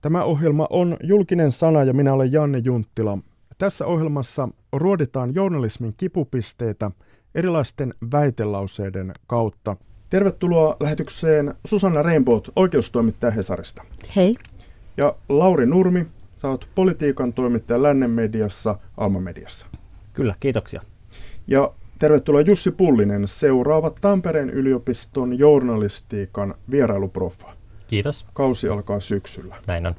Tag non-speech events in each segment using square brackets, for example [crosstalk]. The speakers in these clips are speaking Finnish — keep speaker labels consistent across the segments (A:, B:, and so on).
A: Tämä ohjelma on julkinen sana ja minä olen Janne Junttila. Tässä ohjelmassa ruoditaan journalismin kipupisteitä erilaisten väitelauseiden kautta. Tervetuloa lähetykseen Susanna Rainbow, oikeustoimittaja Hesarista.
B: Hei.
A: Ja Lauri Nurmi, sä oot politiikan toimittaja Lännen mediassa, Alma Mediassa.
C: Kyllä, kiitoksia.
A: Ja tervetuloa Jussi Pullinen, seuraava Tampereen yliopiston journalistiikan vierailuprofa.
D: Kiitos.
A: Kausi alkaa syksyllä.
D: Näin on.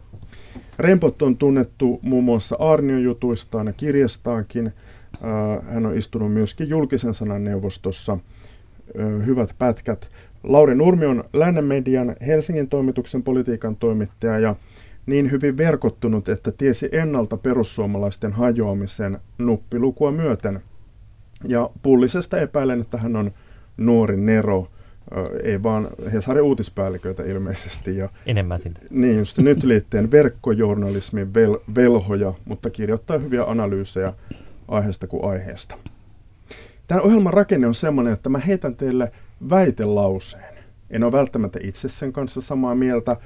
A: Rempot on tunnettu muun muassa Arnio-jutuistaan ja kirjastaankin. Äh, hän on istunut myöskin julkisen sanan neuvostossa. Äh, hyvät pätkät. Lauri Nurmi on Lännen median Helsingin toimituksen politiikan toimittaja ja niin hyvin verkottunut, että tiesi ennalta perussuomalaisten hajoamisen nuppilukua myöten. Ja Pullisesta epäilen, että hän on nuori Nero – ei vaan Hesarin uutispäälliköitä ilmeisesti. Ja,
D: Enemmän siitä.
A: Niin, just nyt liitteen verkkojournalismin vel, velhoja, mutta kirjoittaa hyviä analyysejä aiheesta kuin aiheesta. Tämän ohjelman rakenne on sellainen, että mä heitän teille väitelauseen. En ole välttämättä itse sen kanssa samaa mieltä,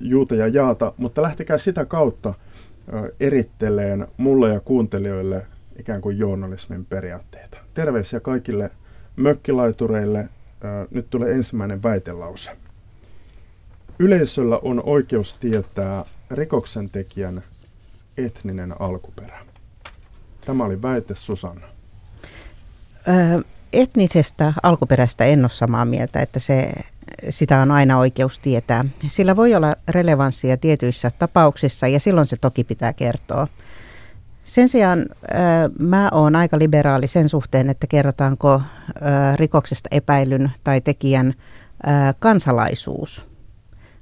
A: juuta ja jaata, mutta lähtekää sitä kautta eritteleen mulle ja kuuntelijoille ikään kuin journalismin periaatteita. Terveisiä kaikille mökkilaitureille, nyt tulee ensimmäinen väitelause. Yleisöllä on oikeus tietää rikoksentekijän etninen alkuperä. Tämä oli väite Susanna.
B: Ö, etnisestä alkuperästä en ole samaa mieltä, että se, sitä on aina oikeus tietää. Sillä voi olla relevanssia tietyissä tapauksissa ja silloin se toki pitää kertoa. Sen sijaan mä oon aika liberaali sen suhteen, että kerrotaanko rikoksesta epäilyn tai tekijän kansalaisuus.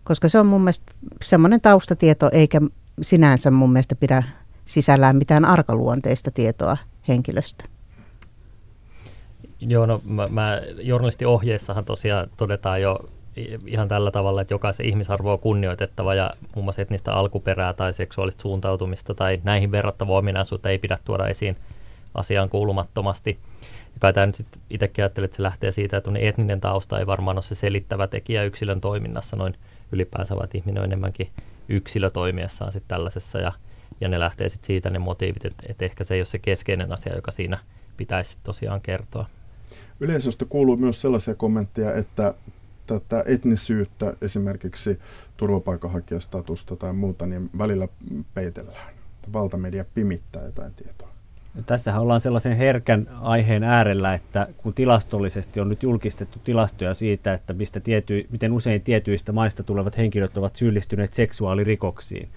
B: Koska se on mun mielestä semmoinen taustatieto, eikä sinänsä mun mielestä pidä sisällään mitään arkaluonteista tietoa henkilöstä.
D: Joo, no mä, mä journalistiohjeissahan tosiaan todetaan jo ihan tällä tavalla, että jokaisen ihmisarvo on kunnioitettava ja muun muassa etnistä alkuperää tai seksuaalista suuntautumista tai näihin verrattavaa ominaisuutta ei pidä tuoda esiin asiaan kuulumattomasti. Ja kai tämä nyt sitten itsekin ajattelee, että se lähtee siitä, että etninen tausta ei varmaan ole se selittävä tekijä yksilön toiminnassa noin ylipäänsä, vaan ihminen on enemmänkin yksilö toimiessaan sitten tällaisessa ja, ja ne lähtee sitten siitä ne motiivit, että, että ehkä se ei ole se keskeinen asia, joka siinä pitäisi tosiaan kertoa.
A: Yleisöstä kuuluu myös sellaisia kommentteja, että tätä etnisyyttä, esimerkiksi turvapaikanhakijastatusta tai muuta, niin välillä peitellään. Valtamedia pimittää jotain tietoa.
C: No, tässähän ollaan sellaisen herkän aiheen äärellä, että kun tilastollisesti on nyt julkistettu tilastoja siitä, että mistä tiety, miten usein tietyistä maista tulevat henkilöt ovat syyllistyneet seksuaalirikoksiin,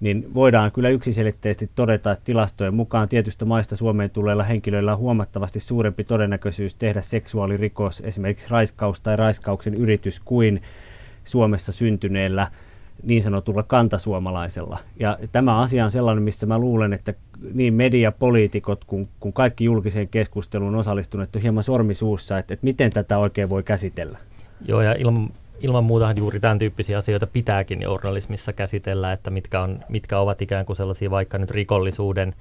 C: niin voidaan kyllä yksiselitteisesti todeta, että tilastojen mukaan tietystä maista Suomeen tulleilla henkilöillä on huomattavasti suurempi todennäköisyys tehdä seksuaalirikos, esimerkiksi raiskaus tai raiskauksen yritys, kuin Suomessa syntyneellä niin sanotulla kantasuomalaisella. Ja tämä asia on sellainen, missä mä luulen, että niin mediapoliitikot kuin, kuin kaikki julkiseen keskusteluun osallistuneet on hieman sormisuussa, että, että miten tätä oikein voi käsitellä.
D: Joo, ja ilman ilman muuta juuri tämän tyyppisiä asioita pitääkin journalismissa käsitellä, että mitkä, on, mitkä ovat ikään kuin sellaisia vaikka nyt rikollisuuden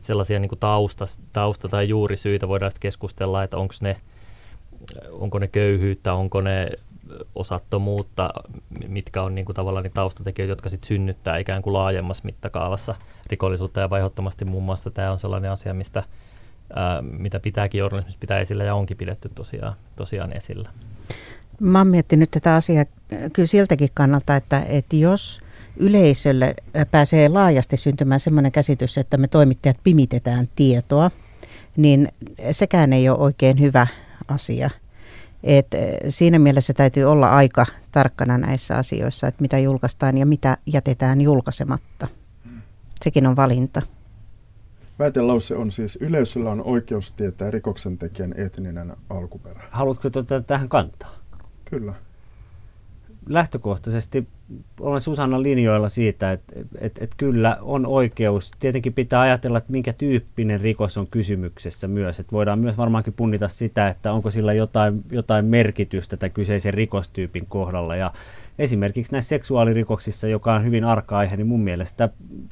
D: sellaisia niin kuin tausta, tausta tai juurisyitä. Voidaan sitten keskustella, että onko ne, onko ne köyhyyttä, onko ne osattomuutta, mitkä on niin kuin tavallaan ne taustatekijöitä, jotka sitten synnyttää ikään kuin laajemmassa mittakaavassa rikollisuutta. Ja vaihdottomasti muun muassa tämä on sellainen asia, mistä, ää, mitä pitääkin journalismissa pitää esillä ja onkin pidetty tosiaan, tosiaan esillä.
B: Mä oon miettinyt tätä asiaa kyllä siltäkin kannalta, että, että jos yleisölle pääsee laajasti syntymään sellainen käsitys, että me toimittajat pimitetään tietoa, niin sekään ei ole oikein hyvä asia. Et siinä mielessä täytyy olla aika tarkkana näissä asioissa, että mitä julkaistaan ja mitä jätetään julkaisematta. Sekin on valinta.
A: Väitelause on siis, yleisöllä on oikeus tietää rikoksentekijän etninen alkuperä.
C: Haluatko tuota tähän kantaa?
A: Kyllä.
C: Lähtökohtaisesti olen Susannan linjoilla siitä, että, että, että kyllä on oikeus. Tietenkin pitää ajatella, että minkä tyyppinen rikos on kysymyksessä myös. Että voidaan myös varmaankin punnita sitä, että onko sillä jotain, jotain merkitystä tämän kyseisen rikostyypin kohdalla. Ja esimerkiksi näissä seksuaalirikoksissa, joka on hyvin arka aihe, niin mun mielestä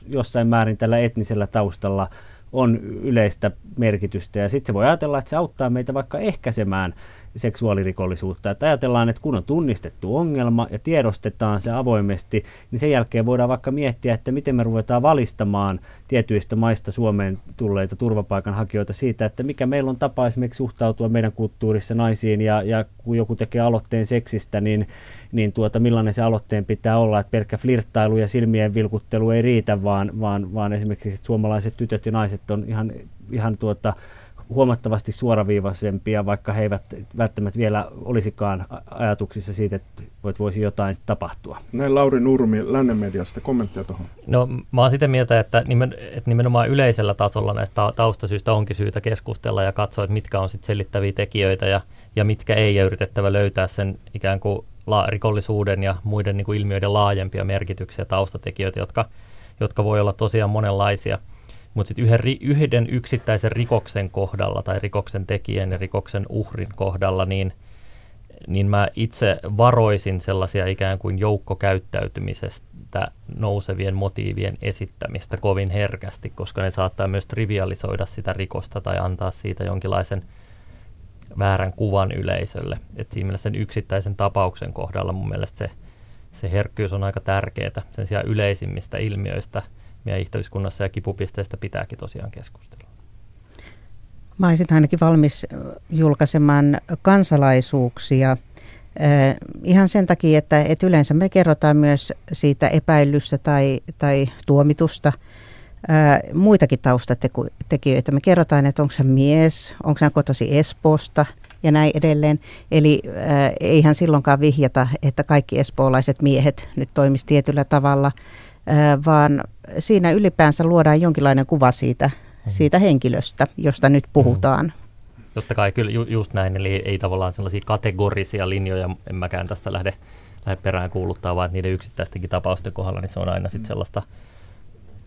C: jossain määrin tällä etnisellä taustalla on yleistä merkitystä. Ja sitten se voi ajatella, että se auttaa meitä vaikka ehkäisemään seksuaalirikollisuutta. Että ajatellaan, että kun on tunnistettu ongelma ja tiedostetaan se avoimesti, niin sen jälkeen voidaan vaikka miettiä, että miten me ruvetaan valistamaan tietyistä maista Suomeen tulleita turvapaikanhakijoita siitä, että mikä meillä on tapa esimerkiksi suhtautua meidän kulttuurissa naisiin ja, ja kun joku tekee aloitteen seksistä, niin niin tuota, millainen se aloitteen pitää olla, että pelkkä flirttailu ja silmien vilkuttelu ei riitä, vaan, vaan, vaan esimerkiksi että suomalaiset tytöt ja naiset on ihan, ihan tuota, huomattavasti suoraviivaisempia, vaikka he eivät välttämättä vielä olisikaan ajatuksissa siitä, että voisi jotain tapahtua.
A: Näin Lauri Nurmi Lännen mediasta, kommentteja tuohon.
D: No mä oon sitä mieltä, että, nimen, että nimenomaan yleisellä tasolla näistä taustasyistä onkin syytä keskustella ja katsoa, että mitkä on sitten selittäviä tekijöitä ja, ja mitkä ei, ja yritettävä löytää sen ikään kuin la- rikollisuuden ja muiden niin kuin ilmiöiden laajempia merkityksiä taustatekijöitä, jotka, jotka voi olla tosiaan monenlaisia. Mutta sitten yhden, yhden yksittäisen rikoksen kohdalla tai rikoksen tekijän ja rikoksen uhrin kohdalla, niin, niin mä itse varoisin sellaisia ikään kuin joukkokäyttäytymisestä nousevien motiivien esittämistä kovin herkästi, koska ne saattaa myös trivialisoida sitä rikosta tai antaa siitä jonkinlaisen – väärän kuvan yleisölle. Et siinä mielessä sen yksittäisen tapauksen kohdalla mun mielestä se, se herkkyys on aika tärkeää. Sen sijaan yleisimmistä ilmiöistä meidän yhteiskunnassa ja kipupisteistä pitääkin tosiaan keskustella.
B: Mä olisin ainakin valmis julkaisemaan kansalaisuuksia ihan sen takia, että, että yleensä me kerrotaan myös siitä epäilystä tai, tai tuomitusta – muitakin taustatekijöitä. Me kerrotaan, että onko hän mies, onko hän kotosi Espoosta ja näin edelleen. Eli eihän silloinkaan vihjata, että kaikki espoolaiset miehet nyt toimisi tietyllä tavalla, vaan siinä ylipäänsä luodaan jonkinlainen kuva siitä, mm. siitä henkilöstä, josta nyt puhutaan. Mm.
D: Totta kai, kyllä ju, just näin, eli ei tavallaan sellaisia kategorisia linjoja, en mäkään tästä lähde, lähde perään kuuluttaa, vaan että niiden yksittäistenkin tapausten kohdalla niin se on aina sitten sellaista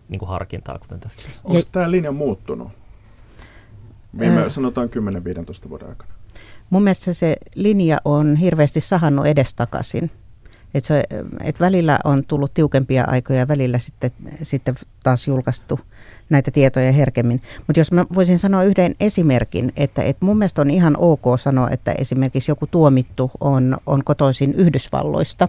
D: niin kuin harkintaa, kuten tässä.
A: Onko tämä linja muuttunut? Viime ää... sanotaan 10-15 vuoden aikana.
B: Mun mielestä se linja on hirveästi sahannut edestakaisin. Et se, et välillä on tullut tiukempia aikoja, välillä sitten, sitten taas julkaistu – näitä tietoja herkemmin. Mutta jos mä voisin sanoa yhden esimerkin, että, että mun mielestä on ihan ok sanoa, että esimerkiksi joku tuomittu on, on kotoisin Yhdysvalloista,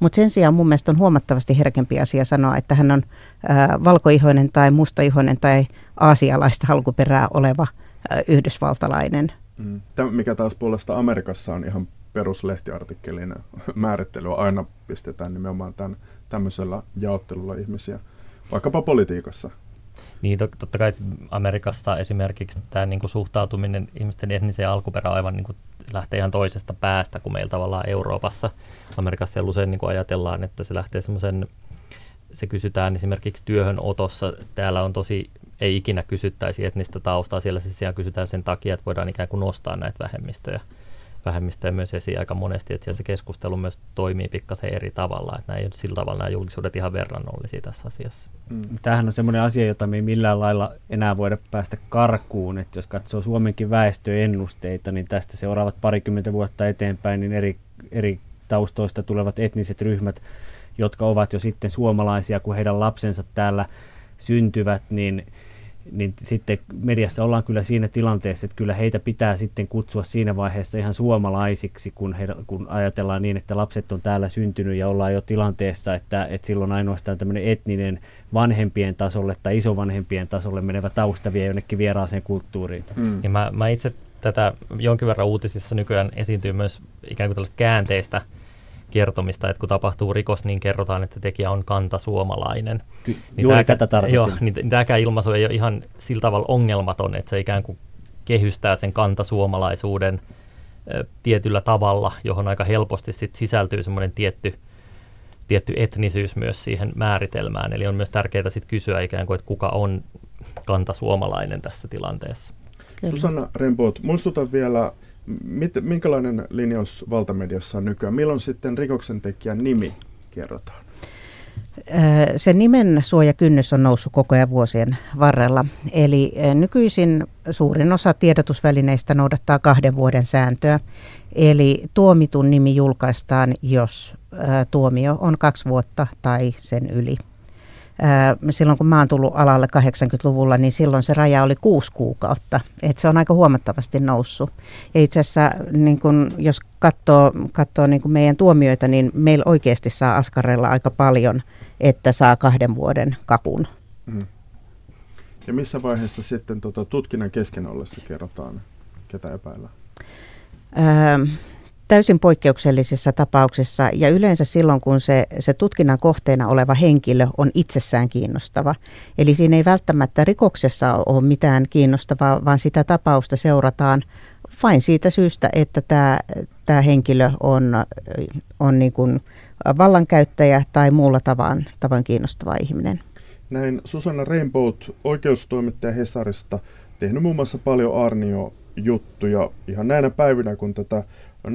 B: mutta sen sijaan mun mielestä on huomattavasti herkempi asia sanoa, että hän on ää, valkoihoinen tai mustaihoinen tai aasialaista alkuperää oleva ää, yhdysvaltalainen.
A: Mm. Tämä, mikä taas puolesta Amerikassa on ihan peruslehtiartikkelin määrittelyä, aina pistetään nimenomaan tämän, tämmöisellä jaottelulla ihmisiä, vaikkapa politiikassa.
D: Niin totta kai Amerikassa esimerkiksi tämä niin kuin suhtautuminen ihmisten etniseen alkuperään aivan niin kuin lähtee ihan toisesta päästä kuin meillä tavallaan Euroopassa. Amerikassa usein niin kuin ajatellaan, että se lähtee semmoisen, se kysytään esimerkiksi työhönotossa. Täällä on tosi, ei ikinä kysyttäisi etnistä taustaa, siellä se siellä kysytään sen takia, että voidaan ikään kuin nostaa näitä vähemmistöjä vähemmistöjä myös esiin aika monesti, että siellä se keskustelu myös toimii pikkasen eri tavalla, että nämä ei ole sillä tavalla nämä julkisuudet ihan verrannollisia tässä asiassa.
C: Mm. Tämähän on semmoinen asia, jota me ei millään lailla enää voida päästä karkuun, että jos katsoo Suomenkin väestöennusteita, niin tästä seuraavat parikymmentä vuotta eteenpäin, niin eri, eri taustoista tulevat etniset ryhmät, jotka ovat jo sitten suomalaisia, kun heidän lapsensa täällä syntyvät, niin niin sitten mediassa ollaan kyllä siinä tilanteessa, että kyllä heitä pitää sitten kutsua siinä vaiheessa ihan suomalaisiksi, kun, he, kun ajatellaan niin, että lapset on täällä syntynyt ja ollaan jo tilanteessa, että, että silloin ainoastaan tämmöinen etninen vanhempien tasolle tai isovanhempien tasolle menevä tausta vie jonnekin vieraaseen kulttuuriin.
D: Mm. Ja mä, mä itse tätä jonkin verran uutisissa nykyään esiintyy myös ikään kuin tällaista käänteistä kertomista, että kun tapahtuu rikos, niin kerrotaan, että tekijä on kanta suomalainen.
C: Ky- niin juuri tätä tarkoitin. Joo,
D: niin, tämäkään ilmaisu ei ole ihan sillä tavalla ongelmaton, että se ikään kuin kehystää sen kanta suomalaisuuden ö, tietyllä tavalla, johon aika helposti sit sisältyy semmoinen tietty, tietty etnisyys myös siihen määritelmään. Eli on myös tärkeää sit kysyä ikään kuin, että kuka on kanta suomalainen tässä tilanteessa.
A: Kyllä. Susanna Remboot, muistutan vielä Mit, minkälainen linjaus valtamediassa on nykyään? Milloin sitten rikoksentekijän nimi kerrotaan?
B: Se nimen suojakynnys on noussut koko ajan vuosien varrella. Eli nykyisin suurin osa tiedotusvälineistä noudattaa kahden vuoden sääntöä. Eli tuomitun nimi julkaistaan, jos tuomio on kaksi vuotta tai sen yli. Silloin kun mä oon tullut alalle 80-luvulla, niin silloin se raja oli kuusi kuukautta. Et se on aika huomattavasti noussut. Ja itse asiassa, niin kun, jos katsoo, katsoo niin kun meidän tuomioita, niin meillä oikeasti saa askarella aika paljon, että saa kahden vuoden kapun. Mm.
A: Ja missä vaiheessa sitten tota, tutkinnan kesken ollessa kerrotaan, ketä epäillään?
B: Öö, täysin poikkeuksellisissa tapauksissa ja yleensä silloin, kun se, se tutkinnan kohteena oleva henkilö on itsessään kiinnostava. Eli siinä ei välttämättä rikoksessa ole mitään kiinnostavaa, vaan sitä tapausta seurataan vain siitä syystä, että tämä, tämä henkilö on, on niin kuin vallankäyttäjä tai muulla tavoin, tavoin kiinnostava ihminen.
A: Näin Susanna Rainbow, oikeustoimittaja Hesarista, tehnyt muun muassa paljon Arnio-juttuja ihan näinä päivinä, kun tätä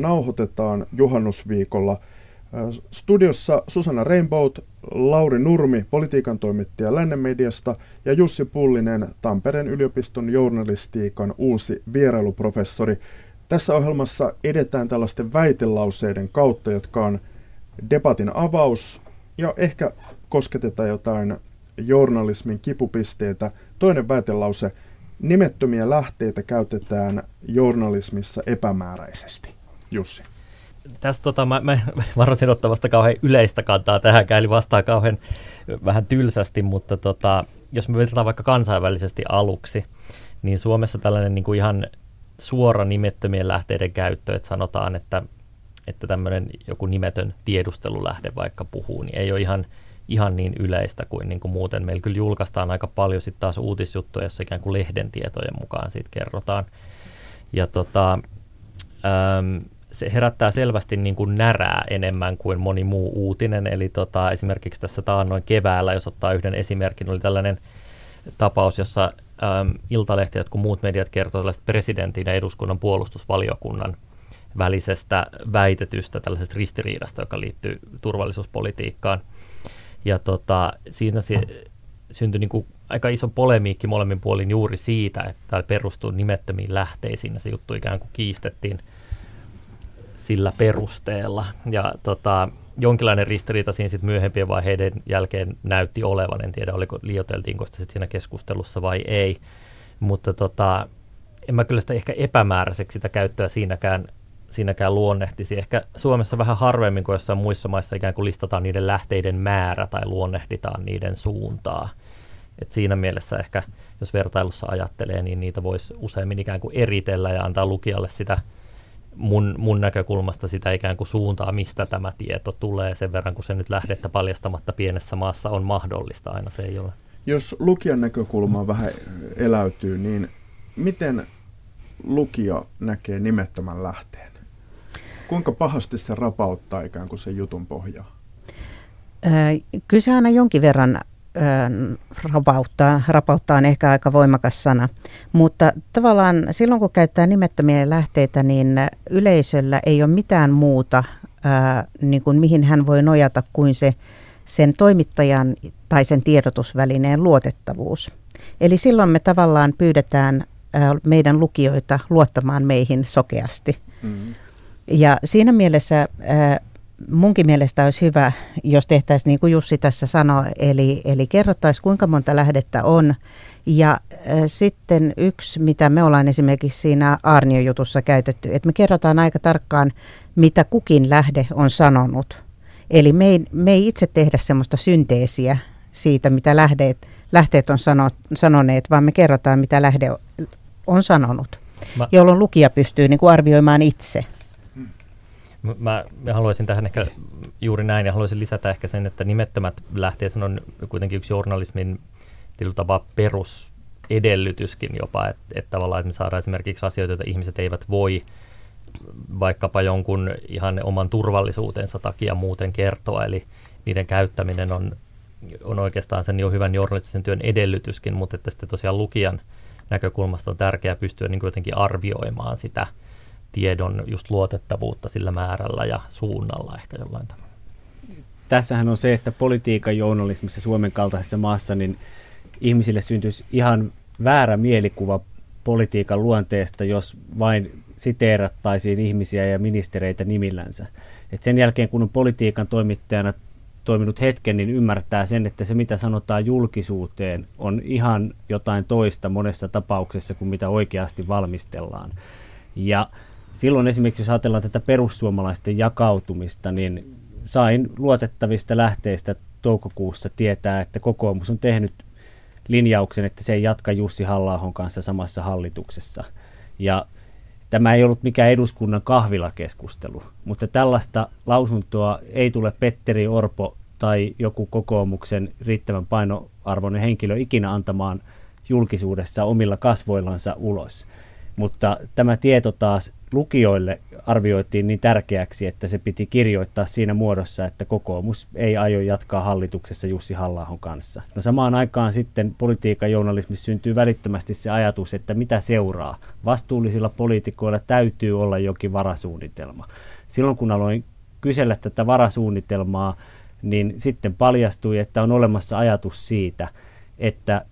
A: nauhoitetaan juhannusviikolla. Äh, studiossa Susanna Rainbow, Lauri Nurmi, politiikan toimittaja Lännen mediasta ja Jussi Pullinen, Tampereen yliopiston journalistiikan uusi vierailuprofessori. Tässä ohjelmassa edetään tällaisten väitelauseiden kautta, jotka on debatin avaus ja ehkä kosketetaan jotain journalismin kipupisteitä. Toinen väitelause, nimettömiä lähteitä käytetään journalismissa epämääräisesti. Jussi.
D: Tässä tota, mä, mä varoisin ottavasta kauhean yleistä kantaa tähän, eli vastaa kauhean vähän tylsästi, mutta tota, jos me verrataan vaikka kansainvälisesti aluksi, niin Suomessa tällainen niin kuin ihan suora nimettömien lähteiden käyttö, että sanotaan, että, että tämmöinen joku nimetön tiedustelulähde vaikka puhuu, niin ei ole ihan, ihan niin yleistä kuin, niin kuin muuten. Meillä kyllä julkaistaan aika paljon sitten taas uutisjuttuja, joissa ikään kuin lehden tietojen mukaan siitä kerrotaan. Ja tota, äm, se herättää selvästi niin kuin närää enemmän kuin moni muu uutinen. Eli tota, esimerkiksi tässä taannoin keväällä, jos ottaa yhden esimerkin, oli tällainen tapaus, jossa äm, Iltalehti ja muut mediat kertovat presidentin ja eduskunnan puolustusvaliokunnan välisestä väitetystä tällaisesta ristiriidasta, joka liittyy turvallisuuspolitiikkaan. Ja tota, siinä se syntyi niin kuin aika iso polemiikki molemmin puolin juuri siitä, että tämä perustuu nimettömiin lähteisiin ja se juttu ikään kuin kiistettiin – sillä perusteella. Ja tota, jonkinlainen ristiriita siinä sitten myöhempien vaiheiden jälkeen näytti olevan. En tiedä, oliko liioteltiinko sitä siinä keskustelussa vai ei. Mutta tota, en mä kyllä sitä ehkä epämääräiseksi sitä käyttöä siinäkään, siinäkään luonnehtisi. Ehkä Suomessa vähän harvemmin kuin jossain muissa maissa ikään kuin listataan niiden lähteiden määrä tai luonnehditaan niiden suuntaa. Et siinä mielessä ehkä, jos vertailussa ajattelee, niin niitä voisi useimmin ikään kuin eritellä ja antaa lukijalle sitä – mun, mun näkökulmasta sitä ikään kuin suuntaa, mistä tämä tieto tulee sen verran, kun se nyt lähdettä paljastamatta pienessä maassa on mahdollista, aina se ei ole.
A: Jos lukijan näkökulma vähän eläytyy, niin miten lukija näkee nimettömän lähteen? Kuinka pahasti se rapauttaa ikään kuin sen jutun pohjaa?
B: Kyllä se aina jonkin verran rapauttaa, rapauttaa on ehkä aika voimakas sana. Mutta tavallaan silloin kun käyttää nimettömiä lähteitä, niin yleisöllä ei ole mitään muuta, ää, niin kuin mihin hän voi nojata kuin se sen toimittajan tai sen tiedotusvälineen luotettavuus. Eli silloin me tavallaan pyydetään ää, meidän lukijoita luottamaan meihin sokeasti. Mm. Ja siinä mielessä ää, munkin mielestä olisi hyvä, jos tehtäisiin niin kuin Jussi tässä sanoi, eli, eli kerrottaisiin kuinka monta lähdettä on. Ja äh, sitten yksi, mitä me ollaan esimerkiksi siinä Arnio-jutussa käytetty, että me kerrotaan aika tarkkaan, mitä kukin lähde on sanonut. Eli me ei, me ei itse tehdä semmoista synteesiä siitä, mitä lähteet, lähteet on sano, sanoneet, vaan me kerrotaan, mitä lähde on sanonut, Mä... jolloin lukija pystyy niin kuin arvioimaan itse.
D: Mä, mä haluaisin tähän ehkä juuri näin ja haluaisin lisätä ehkä sen, että nimettömät lähteet on kuitenkin yksi journalismin tapa perusedellytyskin jopa, että, että tavallaan että me saadaan esimerkiksi asioita, joita ihmiset eivät voi vaikkapa jonkun ihan oman turvallisuutensa takia muuten kertoa, eli niiden käyttäminen on, on oikeastaan sen jo hyvän journalistisen työn edellytyskin, mutta että sitten tosiaan lukijan näkökulmasta on tärkeää pystyä niin jotenkin arvioimaan sitä – tiedon just luotettavuutta sillä määrällä ja suunnalla ehkä jollain tavalla.
C: Tässähän on se, että politiikan journalismissa Suomen kaltaisessa maassa niin ihmisille syntyisi ihan väärä mielikuva politiikan luonteesta, jos vain siteerattaisiin ihmisiä ja ministereitä nimillänsä. Et sen jälkeen, kun on politiikan toimittajana toiminut hetken, niin ymmärtää sen, että se mitä sanotaan julkisuuteen on ihan jotain toista monessa tapauksessa kuin mitä oikeasti valmistellaan. Ja silloin esimerkiksi, jos ajatellaan tätä perussuomalaisten jakautumista, niin sain luotettavista lähteistä toukokuussa tietää, että kokoomus on tehnyt linjauksen, että se ei jatka Jussi halla kanssa samassa hallituksessa. Ja tämä ei ollut mikään eduskunnan kahvilakeskustelu, mutta tällaista lausuntoa ei tule Petteri Orpo tai joku kokoomuksen riittävän painoarvoinen henkilö ikinä antamaan julkisuudessa omilla kasvoillansa ulos. Mutta tämä tieto taas lukijoille arvioitiin niin tärkeäksi, että se piti kirjoittaa siinä muodossa, että kokoomus ei aio jatkaa hallituksessa Jussi halla kanssa. No samaan aikaan sitten politiikan journalismissa syntyy välittömästi se ajatus, että mitä seuraa. Vastuullisilla poliitikoilla täytyy olla jokin varasuunnitelma. Silloin kun aloin kysellä tätä varasuunnitelmaa, niin sitten paljastui, että on olemassa ajatus siitä, että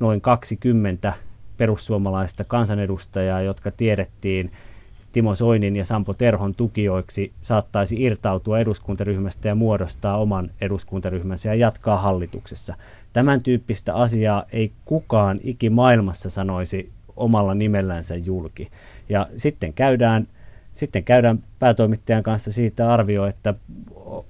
C: noin 20 perussuomalaista kansanedustajaa, jotka tiedettiin Timo Soinin ja Sampo Terhon tukijoiksi, saattaisi irtautua eduskuntaryhmästä ja muodostaa oman eduskuntaryhmänsä ja jatkaa hallituksessa. Tämän tyyppistä asiaa ei kukaan ikimaailmassa sanoisi omalla nimellänsä julki. Ja sitten käydään, sitten käydään päätoimittajan kanssa siitä arvio, että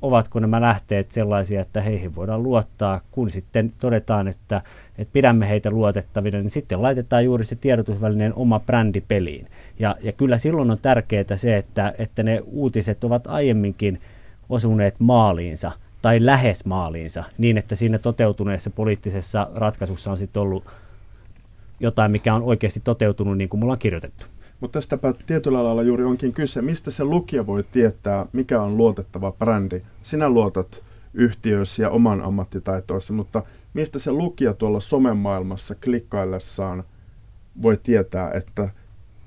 C: ovatko nämä lähteet sellaisia, että heihin voidaan luottaa, kun sitten todetaan, että, että pidämme heitä luotettavina, niin sitten laitetaan juuri se tiedotusvälineen oma brändi peliin. Ja, ja kyllä silloin on tärkeää se, että, että ne uutiset ovat aiemminkin osuneet maaliinsa tai lähes maaliinsa, niin että siinä toteutuneessa poliittisessa ratkaisussa on sitten ollut jotain, mikä on oikeasti toteutunut niin kuin mulla on kirjoitettu.
A: Mutta tästäpä tietyllä lailla juuri onkin kyse. Mistä se lukija voi tietää, mikä on luotettava brändi? Sinä luotat yhtiössä ja oman ammattitaitoisi, mutta mistä se lukija tuolla somemaailmassa klikkaillessaan voi tietää, että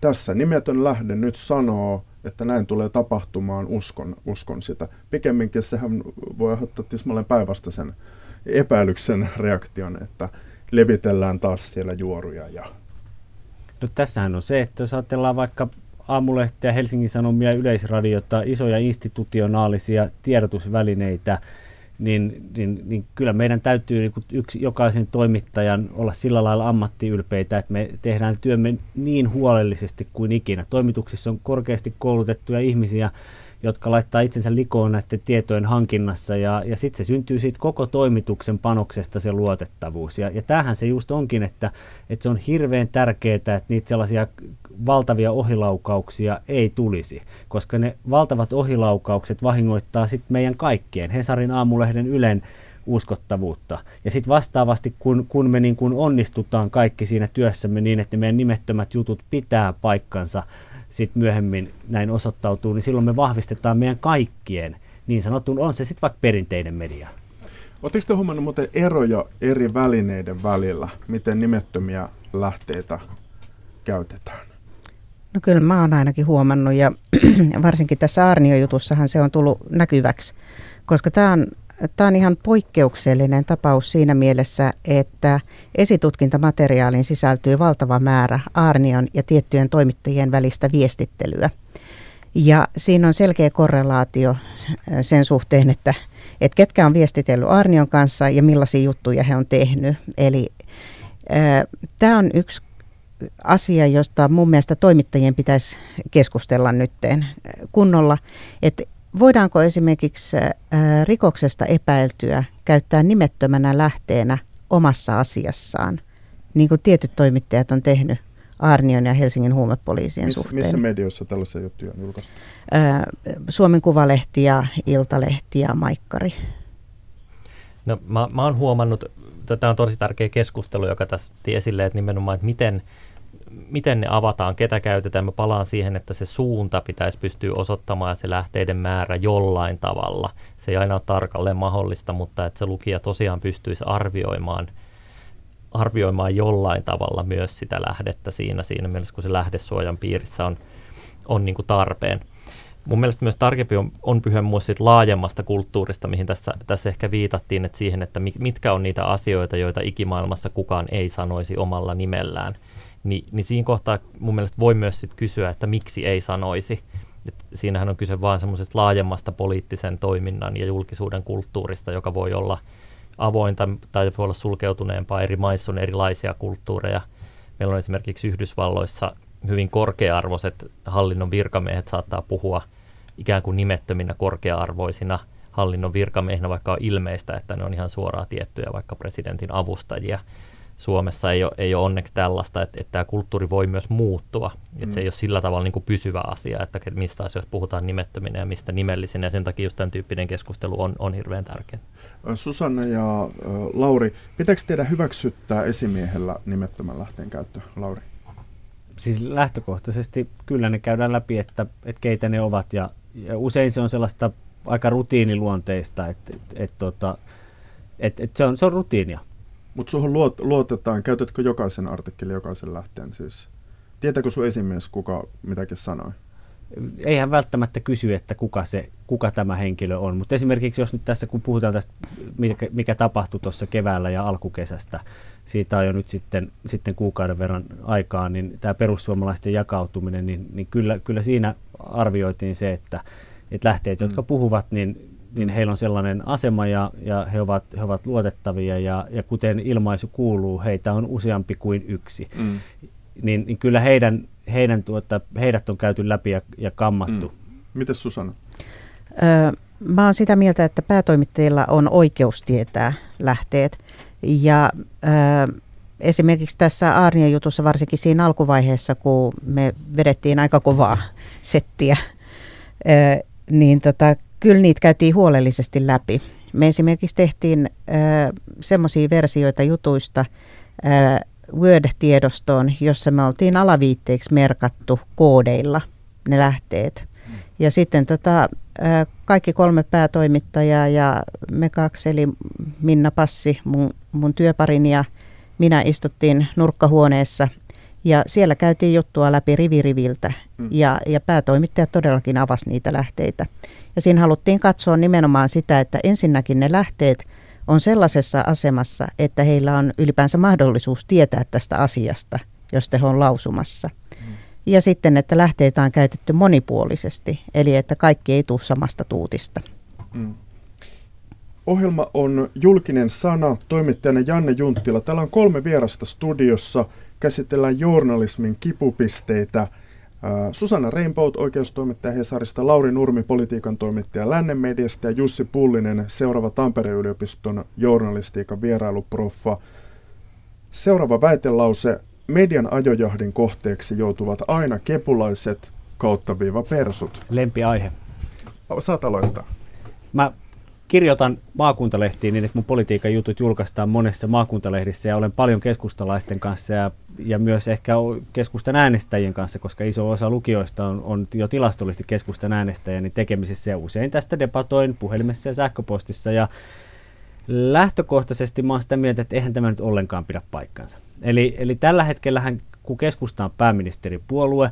A: tässä nimetön lähde nyt sanoo, että näin tulee tapahtumaan, uskon, uskon sitä. Pikemminkin sehän voi aiheuttaa tismalleen päinvastaisen epäilyksen reaktion, että levitellään taas siellä juoruja ja
C: No tässähän on se, että jos ajatellaan vaikka aamulehteä, Helsingin Sanomia, Yleisradiota, isoja institutionaalisia tiedotusvälineitä, niin, niin, niin kyllä meidän täytyy niin kuin yksi, jokaisen toimittajan olla sillä lailla ammattiylpeitä, että me tehdään työmme niin huolellisesti kuin ikinä. Toimituksissa on korkeasti koulutettuja ihmisiä, jotka laittaa itsensä likoon näiden tietojen hankinnassa. Ja, ja sitten se syntyy siitä koko toimituksen panoksesta se luotettavuus. Ja, ja tämähän se just onkin, että, että se on hirveän tärkeää, että niitä sellaisia valtavia ohilaukauksia ei tulisi, koska ne valtavat ohilaukaukset vahingoittaa sitten meidän kaikkien, Hesarin aamulehden Ylen uskottavuutta. Ja sitten vastaavasti, kun, kun me niin kun onnistutaan kaikki siinä työssämme niin, että meidän nimettömät jutut pitää paikkansa, sitten myöhemmin näin osoittautuu, niin silloin me vahvistetaan meidän kaikkien niin sanotun, on se sitten vaikka perinteinen media.
A: Oletteko te huomannut muuten eroja eri välineiden välillä, miten nimettömiä lähteitä käytetään?
B: No kyllä mä oon ainakin huomannut ja [clears throat] varsinkin tässä Arnio-jutussahan se on tullut näkyväksi, koska tämä on Tämä on ihan poikkeuksellinen tapaus siinä mielessä, että esitutkintamateriaaliin sisältyy valtava määrä Arnion ja tiettyjen toimittajien välistä viestittelyä. Ja siinä on selkeä korrelaatio sen suhteen, että, että ketkä on viestitellyt Arnion kanssa ja millaisia juttuja he on tehnyt. Eli ää, tämä on yksi asia, josta mun mielestä toimittajien pitäisi keskustella nytten kunnolla, että voidaanko esimerkiksi rikoksesta epäiltyä käyttää nimettömänä lähteenä omassa asiassaan, niin kuin tietyt toimittajat on tehnyt Arnion ja Helsingin huumepoliisien
A: Miss,
B: suhteen.
A: Missä medioissa tällaisia juttuja on julkaistu?
B: Suomen Kuvalehti ja Iltalehti ja Maikkari.
D: No, mä, mä oon huomannut, että tämä on tosi tärkeä keskustelu, joka tässä esille, että nimenomaan, että miten miten ne avataan, ketä käytetään. Mä palaan siihen, että se suunta pitäisi pystyä osoittamaan ja se lähteiden määrä jollain tavalla. Se ei aina ole tarkalleen mahdollista, mutta että se lukija tosiaan pystyisi arvioimaan, arvioimaan jollain tavalla myös sitä lähdettä siinä, siinä mielessä, kun se lähdesuojan piirissä on, on niin kuin tarpeen. Mun mielestä myös tarkempi on, on pyhän myös siitä laajemmasta kulttuurista, mihin tässä, tässä ehkä viitattiin, että siihen, että mitkä on niitä asioita, joita ikimaailmassa kukaan ei sanoisi omalla nimellään – niin, niin siinä kohtaa mun mielestä voi myös sit kysyä, että miksi ei sanoisi. Et siinähän on kyse vain semmoisesta laajemmasta poliittisen toiminnan ja julkisuuden kulttuurista, joka voi olla avointa tai voi olla sulkeutuneempaa. Eri maissa on erilaisia kulttuureja. Meillä on esimerkiksi Yhdysvalloissa hyvin korkea-arvoiset hallinnon virkamiehet saattaa puhua ikään kuin nimettöminä korkea-arvoisina hallinnon virkamiehinä, vaikka on ilmeistä, että ne on ihan suoraan tiettyjä vaikka presidentin avustajia. Suomessa ei ole, ei ole onneksi tällaista, että, että tämä kulttuuri voi myös muuttua. Että mm. se ei ole sillä tavalla niin kuin pysyvä asia, että mistä asioista puhutaan nimettöminä ja mistä nimellisinä. Ja sen takia just tämän tyyppinen keskustelu on, on hirveän tärkeä.
A: Susanna ja äh, Lauri, pitääkö teidän hyväksyttää esimiehellä nimettömän lähteen käyttö? Lauri?
C: Siis lähtökohtaisesti kyllä ne käydään läpi, että, että keitä ne ovat ja, ja usein se on sellaista aika rutiiniluonteista, että, että, että, tota, että, että se, on, se on rutiinia.
A: Mutta suhun luot, luotetaan, käytätkö jokaisen artikkelin, jokaisen lähteen siis? Tietääkö sun esimies, kuka mitäkin sanoi?
C: Ei hän välttämättä kysy, että kuka, se, kuka tämä henkilö on, mutta esimerkiksi jos nyt tässä, kun puhutaan tästä, mikä, mikä tapahtui tuossa keväällä ja alkukesästä, siitä on jo nyt sitten, sitten kuukauden verran aikaa, niin tämä perussuomalaisten jakautuminen, niin, niin kyllä, kyllä siinä arvioitiin se, että, että lähteet, jotka mm. puhuvat, niin niin heillä on sellainen asema ja, ja he, ovat, he ovat luotettavia ja, ja kuten ilmaisu kuuluu, heitä on useampi kuin yksi. Mm. Niin, niin kyllä heidän, heidän tuota, heidät on käyty läpi ja, ja kammattu. Mm.
A: Miten Susanna?
B: Öö, mä oon sitä mieltä, että päätoimittajilla on oikeus tietää lähteet. Ja öö, esimerkiksi tässä Aarnien jutussa, varsinkin siinä alkuvaiheessa, kun me vedettiin aika kovaa settiä, öö, niin tota, kyllä niitä käytiin huolellisesti läpi. Me esimerkiksi tehtiin äh, semmoisia versioita jutuista äh, Word-tiedostoon, jossa me oltiin alaviitteeksi merkattu koodeilla ne lähteet. Ja sitten tota, äh, kaikki kolme päätoimittajaa ja me kaksi, eli Minna Passi, mun, mun työparini ja minä istuttiin nurkkahuoneessa ja siellä käytiin juttua läpi riviriviltä mm. ja, ja päätoimittaja todellakin avasi niitä lähteitä. Ja siinä haluttiin katsoa nimenomaan sitä, että ensinnäkin ne lähteet on sellaisessa asemassa, että heillä on ylipäänsä mahdollisuus tietää tästä asiasta, josta he on lausumassa. Mm. Ja sitten, että lähteitä on käytetty monipuolisesti, eli että kaikki ei tule samasta tuutista. Mm.
A: Ohjelma on julkinen sana, toimittajana Janne Junttila. Täällä on kolme vierasta studiossa. Käsitellään journalismin kipupisteitä – Susanna Reinbout, oikeustoimittaja Hesarista, Lauri Nurmi, politiikan toimittaja Lännen mediasta ja Jussi Pullinen, seuraava Tampereen yliopiston journalistiikan vierailuproffa. Seuraava väitelause, median ajojahdin kohteeksi joutuvat aina kepulaiset kautta viiva persut.
C: Lempiaihe.
A: Saat aloittaa.
C: Mä kirjoitan maakuntalehtiin niin, että mun politiikan jutut julkaistaan monessa maakuntalehdissä ja olen paljon keskustalaisten kanssa ja, ja myös ehkä keskustan äänestäjien kanssa, koska iso osa lukijoista on, on jo tilastollisesti keskustan äänestäjiä niin tekemisissä ja usein tästä debatoin puhelimessa ja sähköpostissa ja lähtökohtaisesti mä oon sitä mieltä, että eihän tämä nyt ollenkaan pidä paikkansa. Eli, eli tällä hetkellä, kun keskusta on pääministeripuolue,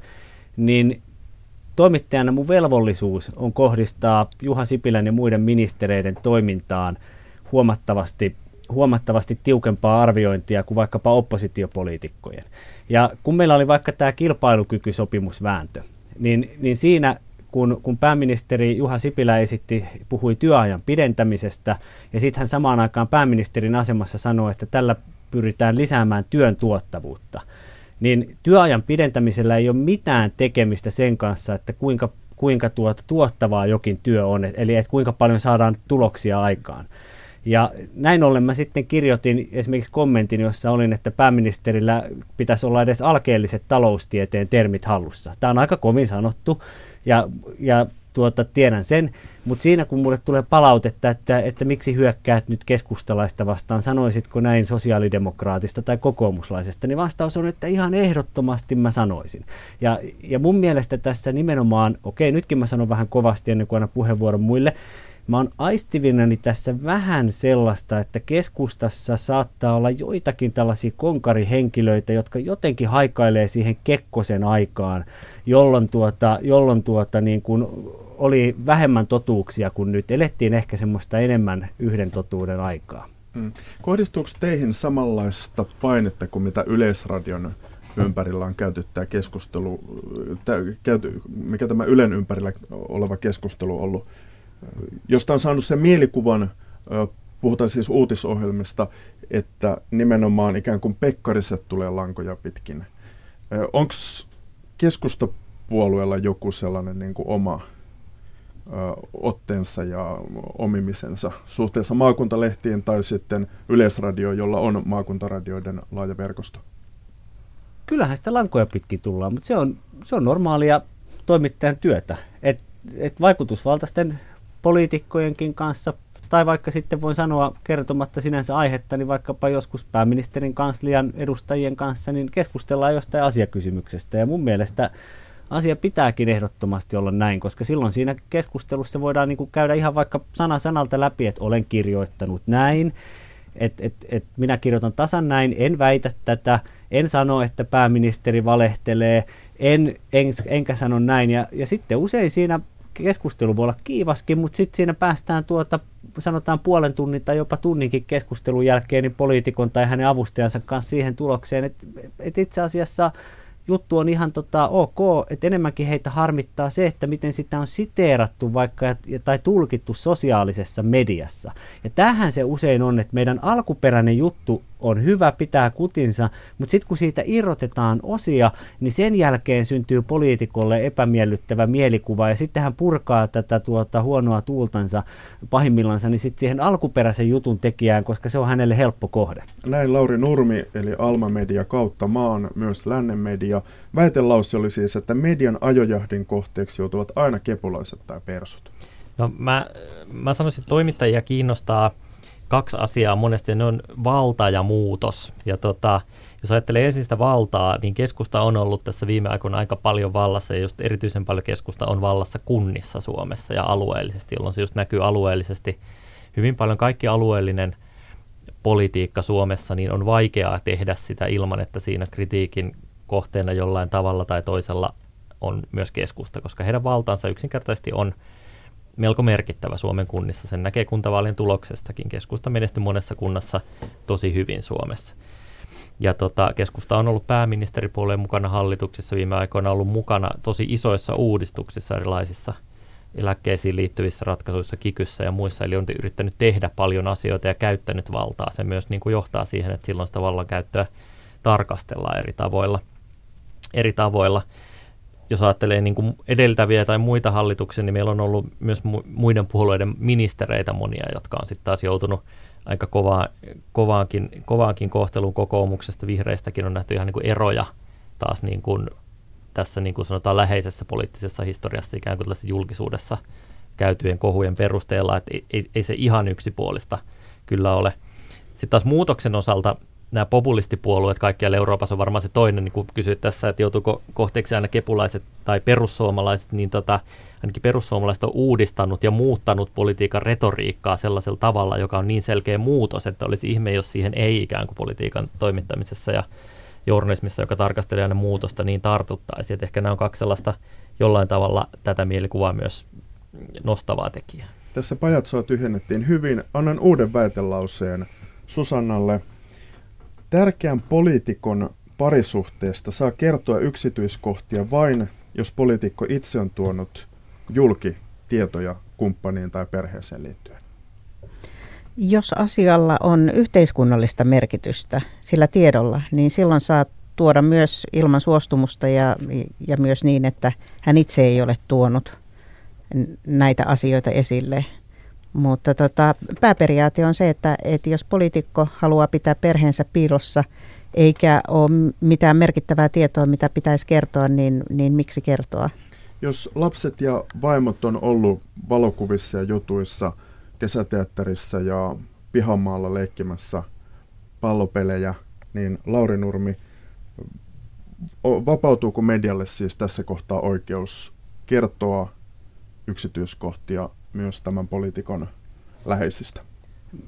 C: niin toimittajana mun velvollisuus on kohdistaa Juha Sipilän ja muiden ministereiden toimintaan huomattavasti, huomattavasti tiukempaa arviointia kuin vaikkapa oppositiopoliitikkojen. Ja kun meillä oli vaikka tämä kilpailukykysopimusvääntö, niin, niin siinä kun, kun pääministeri Juha Sipilä esitti, puhui työajan pidentämisestä, ja sitten hän samaan aikaan pääministerin asemassa sanoi, että tällä pyritään lisäämään työn tuottavuutta – niin työajan pidentämisellä ei ole mitään tekemistä sen kanssa, että kuinka, kuinka tuota, tuottavaa jokin työ on, eli että kuinka paljon saadaan tuloksia aikaan. Ja näin ollen mä sitten kirjoitin esimerkiksi kommentin, jossa olin, että pääministerillä pitäisi olla edes alkeelliset taloustieteen termit hallussa. Tämä on aika kovin sanottu ja, ja tuota, tiedän sen, mutta siinä kun mulle tulee palautetta, että, että miksi hyökkäät nyt keskustalaista vastaan, sanoisitko näin sosiaalidemokraatista tai kokoomuslaisesta, niin vastaus on, että ihan ehdottomasti mä sanoisin. Ja, ja mun mielestä tässä nimenomaan, okei nytkin mä sanon vähän kovasti ennen kuin aina puheenvuoron muille, mä oon aistivinani tässä vähän sellaista, että keskustassa saattaa olla joitakin tällaisia konkarihenkilöitä, jotka jotenkin haikailee siihen Kekkosen aikaan, jolloin, tuota, jolloin tuota, niin kuin oli vähemmän totuuksia kuin nyt. Elettiin ehkä semmoista enemmän yhden totuuden aikaa.
A: Mm. Kohdistuuko teihin samanlaista painetta kuin mitä Yleisradion ympärillä on käyty tämä keskustelu, tämä, käyty, mikä tämä Ylen ympärillä oleva keskustelu on ollut, josta on saanut sen mielikuvan, puhutaan siis uutisohjelmista, että nimenomaan ikään kuin pekkariset tulee lankoja pitkin. Onko keskustapuolueella joku sellainen niin kuin oma otteensa ja omimisensa suhteessa maakuntalehtiin tai sitten Yleisradio, jolla on maakuntaradioiden laaja verkosto?
C: Kyllähän sitä lankoja pitkin tullaan, mutta se on, se on normaalia toimittajan työtä. Et, et vaikutusvaltaisten poliitikkojenkin kanssa, tai vaikka sitten voin sanoa kertomatta sinänsä aihetta, niin vaikkapa joskus pääministerin kanslian edustajien kanssa, niin keskustellaan jostain asiakysymyksestä. Ja mun mielestä asia pitääkin ehdottomasti olla näin, koska silloin siinä keskustelussa voidaan niin kuin käydä ihan vaikka sana sanalta läpi, että olen kirjoittanut näin, että et, et minä kirjoitan tasan näin, en väitä tätä, en sano, että pääministeri valehtelee, en, en, enkä sano näin. Ja, ja sitten usein siinä keskustelu voi olla kiivaskin, mutta sitten siinä päästään tuota, sanotaan puolen tunnin tai jopa tunninkin keskustelun jälkeen niin poliitikon tai hänen avustajansa kanssa siihen tulokseen, että, että itse asiassa juttu on ihan tota, ok, että enemmänkin heitä harmittaa se, että miten sitä on siteerattu vaikka tai tulkittu sosiaalisessa mediassa. Ja tähän se usein on, että meidän alkuperäinen juttu on hyvä, pitää kutinsa, mutta sitten kun siitä irrotetaan osia, niin sen jälkeen syntyy poliitikolle epämiellyttävä mielikuva ja sitten hän purkaa tätä tuota huonoa tuultansa pahimmillansa niin sitten siihen alkuperäisen jutun tekijään, koska se on hänelle helppo kohde.
A: Näin Lauri Nurmi, eli Alma Media kautta maan, myös Lännen Media. Väitelause oli siis, että median ajojahdin kohteeksi joutuvat aina kepulaiset tai persut.
D: No mä, mä sanoisin, että toimittajia kiinnostaa kaksi asiaa monesti, ne on valta ja muutos. Ja tota, jos ajattelee ensin sitä valtaa, niin keskusta on ollut tässä viime aikoina aika paljon vallassa, ja just erityisen paljon keskusta on vallassa kunnissa Suomessa ja alueellisesti, jolloin se just näkyy alueellisesti. Hyvin paljon kaikki alueellinen politiikka Suomessa, niin on vaikeaa tehdä sitä ilman, että siinä kritiikin kohteena jollain tavalla tai toisella on myös keskusta, koska heidän valtaansa yksinkertaisesti on – melko merkittävä Suomen kunnissa. Sen näkee kuntavaalien tuloksestakin. Keskusta menestyi monessa kunnassa tosi hyvin Suomessa. Ja tota, keskusta on ollut pääministeripuoleen mukana hallituksissa viime aikoina, ollut mukana tosi isoissa uudistuksissa erilaisissa eläkkeisiin liittyvissä ratkaisuissa, kikyssä ja muissa, eli on yrittänyt tehdä paljon asioita ja käyttänyt valtaa. Se myös niin kuin johtaa siihen, että silloin sitä vallankäyttöä tarkastellaan eri tavoilla. Eri tavoilla jos ajattelee niin kuin edeltäviä tai muita hallituksia, niin meillä on ollut myös muiden puolueiden ministereitä monia, jotka on sitten taas joutunut aika kovaa, kovaankin, kovaankin kohteluun kokoomuksesta. Vihreistäkin on nähty ihan niin kuin eroja taas niin kuin tässä niin kuin sanotaan läheisessä poliittisessa historiassa ikään kuin julkisuudessa käytyjen kohujen perusteella, että ei, ei se ihan yksipuolista kyllä ole. Sitten taas muutoksen osalta nämä populistipuolueet kaikkialla Euroopassa on varmaan se toinen, niin kuin kysyit tässä, että joutuuko kohteeksi aina kepulaiset tai perussuomalaiset, niin tota, ainakin perussuomalaiset on uudistanut ja muuttanut politiikan retoriikkaa sellaisella tavalla, joka on niin selkeä muutos, että olisi ihme, jos siihen ei ikään kuin politiikan toimittamisessa ja journalismissa, joka tarkastelee aina muutosta, niin tartuttaisiin. Että ehkä nämä on kaksi sellaista jollain tavalla tätä mielikuvaa myös nostavaa tekijää.
A: Tässä pajatsoa tyhjennettiin hyvin. Annan uuden väitelauseen Susannalle. Tärkeän poliitikon parisuhteesta saa kertoa yksityiskohtia vain, jos poliitikko itse on tuonut julki tietoja kumppaniin tai perheeseen liittyen.
B: Jos asialla on yhteiskunnallista merkitystä sillä tiedolla, niin silloin saa tuoda myös ilman suostumusta ja, ja myös niin, että hän itse ei ole tuonut näitä asioita esille. Mutta tota, pääperiaate on se, että, että jos poliitikko haluaa pitää perheensä piilossa eikä ole mitään merkittävää tietoa, mitä pitäisi kertoa, niin, niin miksi kertoa?
A: Jos lapset ja vaimot on ollut valokuvissa ja jutuissa, kesäteatterissa ja pihamaalla leikkimässä pallopelejä, niin Lauri Nurmi, vapautuuko medialle siis tässä kohtaa oikeus kertoa yksityiskohtia myös tämän poliitikon läheisistä?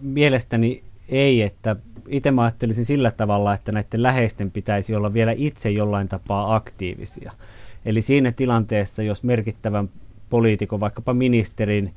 C: Mielestäni ei, että itse mä ajattelisin sillä tavalla, että näiden läheisten pitäisi olla vielä itse jollain tapaa aktiivisia. Eli siinä tilanteessa, jos merkittävän poliitikon, vaikkapa ministerin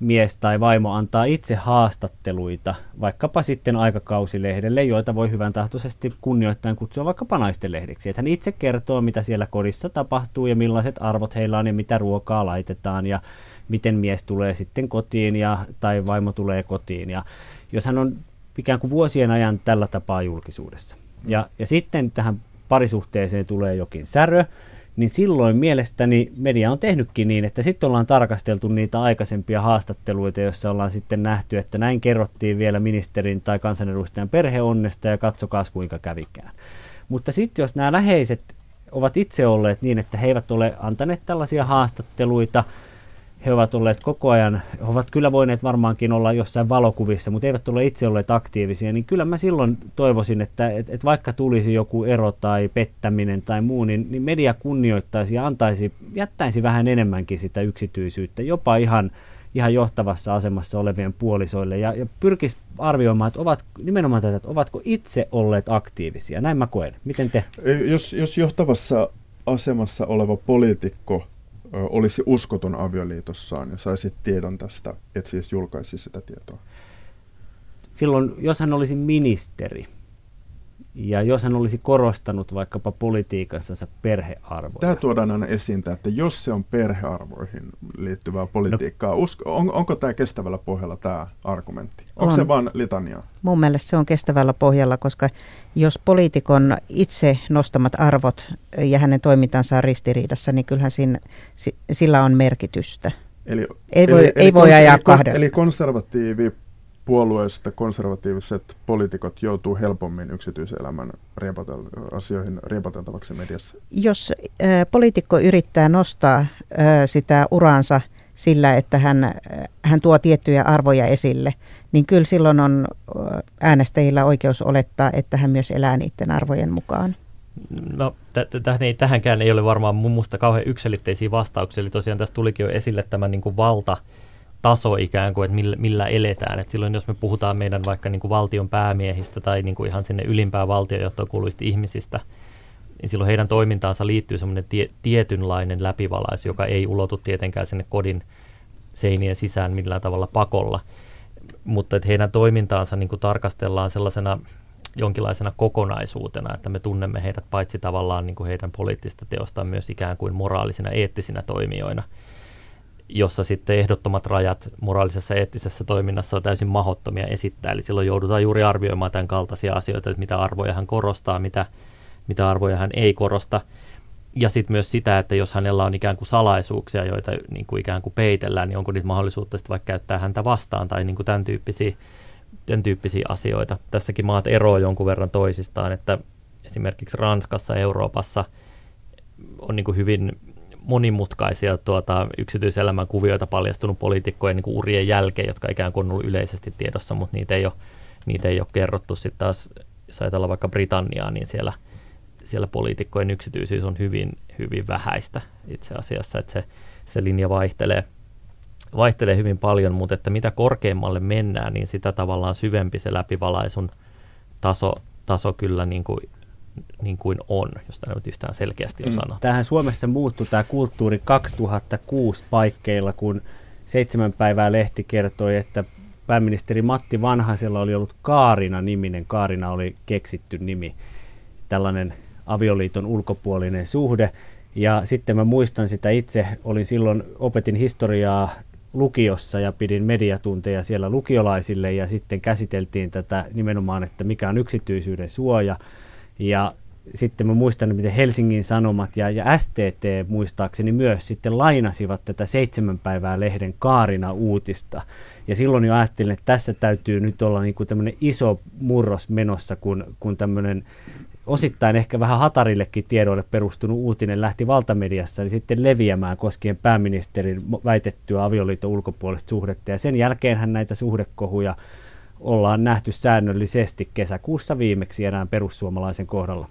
C: mies tai vaimo antaa itse haastatteluita, vaikkapa sitten aikakausilehdelle, joita voi hyvän tahtoisesti kunnioittain kutsua vaikkapa naisten lehdeksi. Että hän itse kertoo, mitä siellä kodissa tapahtuu ja millaiset arvot heillä on ja mitä ruokaa laitetaan ja miten mies tulee sitten kotiin ja, tai vaimo tulee kotiin. Ja jos hän on ikään kuin vuosien ajan tällä tapaa julkisuudessa. Ja, ja sitten tähän parisuhteeseen tulee jokin särö, niin silloin mielestäni media on tehnytkin niin, että sitten ollaan tarkasteltu niitä aikaisempia haastatteluita, joissa ollaan sitten nähty, että näin kerrottiin vielä ministerin tai kansanedustajan perheonnesta ja katsokaa kuinka kävikään. Mutta sitten jos nämä läheiset ovat itse olleet niin, että he eivät ole antaneet tällaisia haastatteluita, he ovat olleet koko ajan, he ovat kyllä voineet varmaankin olla jossain valokuvissa, mutta eivät ole itse olleet aktiivisia, niin kyllä mä silloin toivoisin, että et, et vaikka tulisi joku ero tai pettäminen tai muu, niin, niin media kunnioittaisi ja antaisi, jättäisi vähän enemmänkin sitä yksityisyyttä, jopa ihan, ihan johtavassa asemassa olevien puolisoille ja, ja pyrkisi arvioimaan, että ovat nimenomaan tätä, että ovatko itse olleet aktiivisia. Näin mä koen. Miten te?
A: Jos, jos johtavassa asemassa oleva poliitikko olisi uskoton avioliitossaan ja saisi tiedon tästä, et siis julkaisi sitä tietoa?
C: Silloin, jos hän olisi ministeri, ja jos hän olisi korostanut vaikkapa politiikassansa perhearvoja.
A: Tämä tuodaan aina esiin, että jos se on perhearvoihin liittyvää politiikkaa, no, usko, on, onko tämä kestävällä pohjalla tämä argumentti? Onko on. se vain litania?
B: Mun mielestä se on kestävällä pohjalla, koska jos poliitikon itse nostamat arvot ja hänen toimintansa on ristiriidassa, niin kyllähän siinä, sillä on merkitystä. Eli, ei voi, eli, ei voi ajaa kahdella.
A: Eli konservatiivi puolueesta konservatiiviset poliitikot joutuu helpommin yksityiselämän riepotel- asioihin riepoteltavaksi mediassa?
B: Jos äh, poliitikko yrittää nostaa äh, sitä uraansa sillä, että hän, äh, hän tuo tiettyjä arvoja esille, niin kyllä silloin on äänestäjillä oikeus olettaa, että hän myös elää niiden arvojen mukaan.
D: No, t- tähänkään ei ole varmaan mun musta kauhean yksilitteisiä vastauksia. Eli tosiaan tässä tulikin jo esille tämä niin kuin valta, taso ikään kuin, että millä, millä eletään. Et silloin jos me puhutaan meidän vaikka niin kuin valtion päämiehistä tai niin kuin ihan sinne ylimpään valtiojohtoon kuuluvista ihmisistä, niin silloin heidän toimintaansa liittyy semmoinen tie, tietynlainen läpivalaisu, joka ei ulotu tietenkään sinne kodin seinien sisään millään tavalla pakolla. Mutta että heidän toimintaansa niin kuin tarkastellaan sellaisena jonkinlaisena kokonaisuutena, että me tunnemme heidät paitsi tavallaan niin kuin heidän poliittista teostaan myös ikään kuin moraalisina, eettisinä toimijoina – jossa sitten ehdottomat rajat moraalisessa ja eettisessä toiminnassa on täysin mahottomia esittää. Eli silloin joudutaan juuri arvioimaan tämän kaltaisia asioita, että mitä arvoja hän korostaa, mitä, mitä arvoja hän ei korosta. Ja sitten myös sitä, että jos hänellä on ikään kuin salaisuuksia, joita niin kuin ikään kuin peitellään, niin onko niitä mahdollisuutta sitten vaikka käyttää häntä vastaan tai niin kuin tämän, tyyppisiä, tämän tyyppisiä asioita. Tässäkin maat eroavat jonkun verran toisistaan, että esimerkiksi Ranskassa, Euroopassa on niin kuin hyvin monimutkaisia tuota, yksityiselämän kuvioita paljastunut poliitikkojen niin kuin urien jälkeen, jotka ikään kuin on ollut yleisesti tiedossa, mutta niitä ei ole, niitä ei ole kerrottu. Sitten taas, jos ajatellaan vaikka Britanniaa, niin siellä, siellä poliitikkojen yksityisyys on hyvin, hyvin vähäistä itse asiassa, että se, se linja vaihtelee, vaihtelee hyvin paljon, mutta että mitä korkeimmalle mennään, niin sitä tavallaan syvempi se läpivalaisun taso, taso kyllä niin kuin niin kuin on, jos tämä nyt yhtään selkeästi on mm. sanottu.
C: Tähän Suomessa muuttui tämä kulttuuri 2006 paikkeilla, kun seitsemän päivää lehti kertoi, että pääministeri Matti Vanhasella oli ollut Kaarina-niminen, Kaarina oli keksitty nimi, tällainen avioliiton ulkopuolinen suhde. Ja sitten mä muistan sitä itse, olin silloin, opetin historiaa lukiossa ja pidin mediatunteja siellä lukiolaisille ja sitten käsiteltiin tätä nimenomaan, että mikä on yksityisyyden suoja ja sitten mä muistan, miten Helsingin Sanomat ja, ja STT muistaakseni myös sitten lainasivat tätä seitsemän päivää lehden Kaarina uutista. Ja silloin jo ajattelin, että tässä täytyy nyt olla niin kuin tämmöinen iso murros menossa, kun, kun tämmöinen osittain ehkä vähän hatarillekin tiedoille perustunut uutinen lähti valtamediassa niin sitten leviämään koskien pääministerin väitettyä avioliiton ulkopuolista suhdetta. Ja sen jälkeenhän näitä suhdekohuja ollaan nähty säännöllisesti kesäkuussa viimeksi enää perussuomalaisen kohdalla.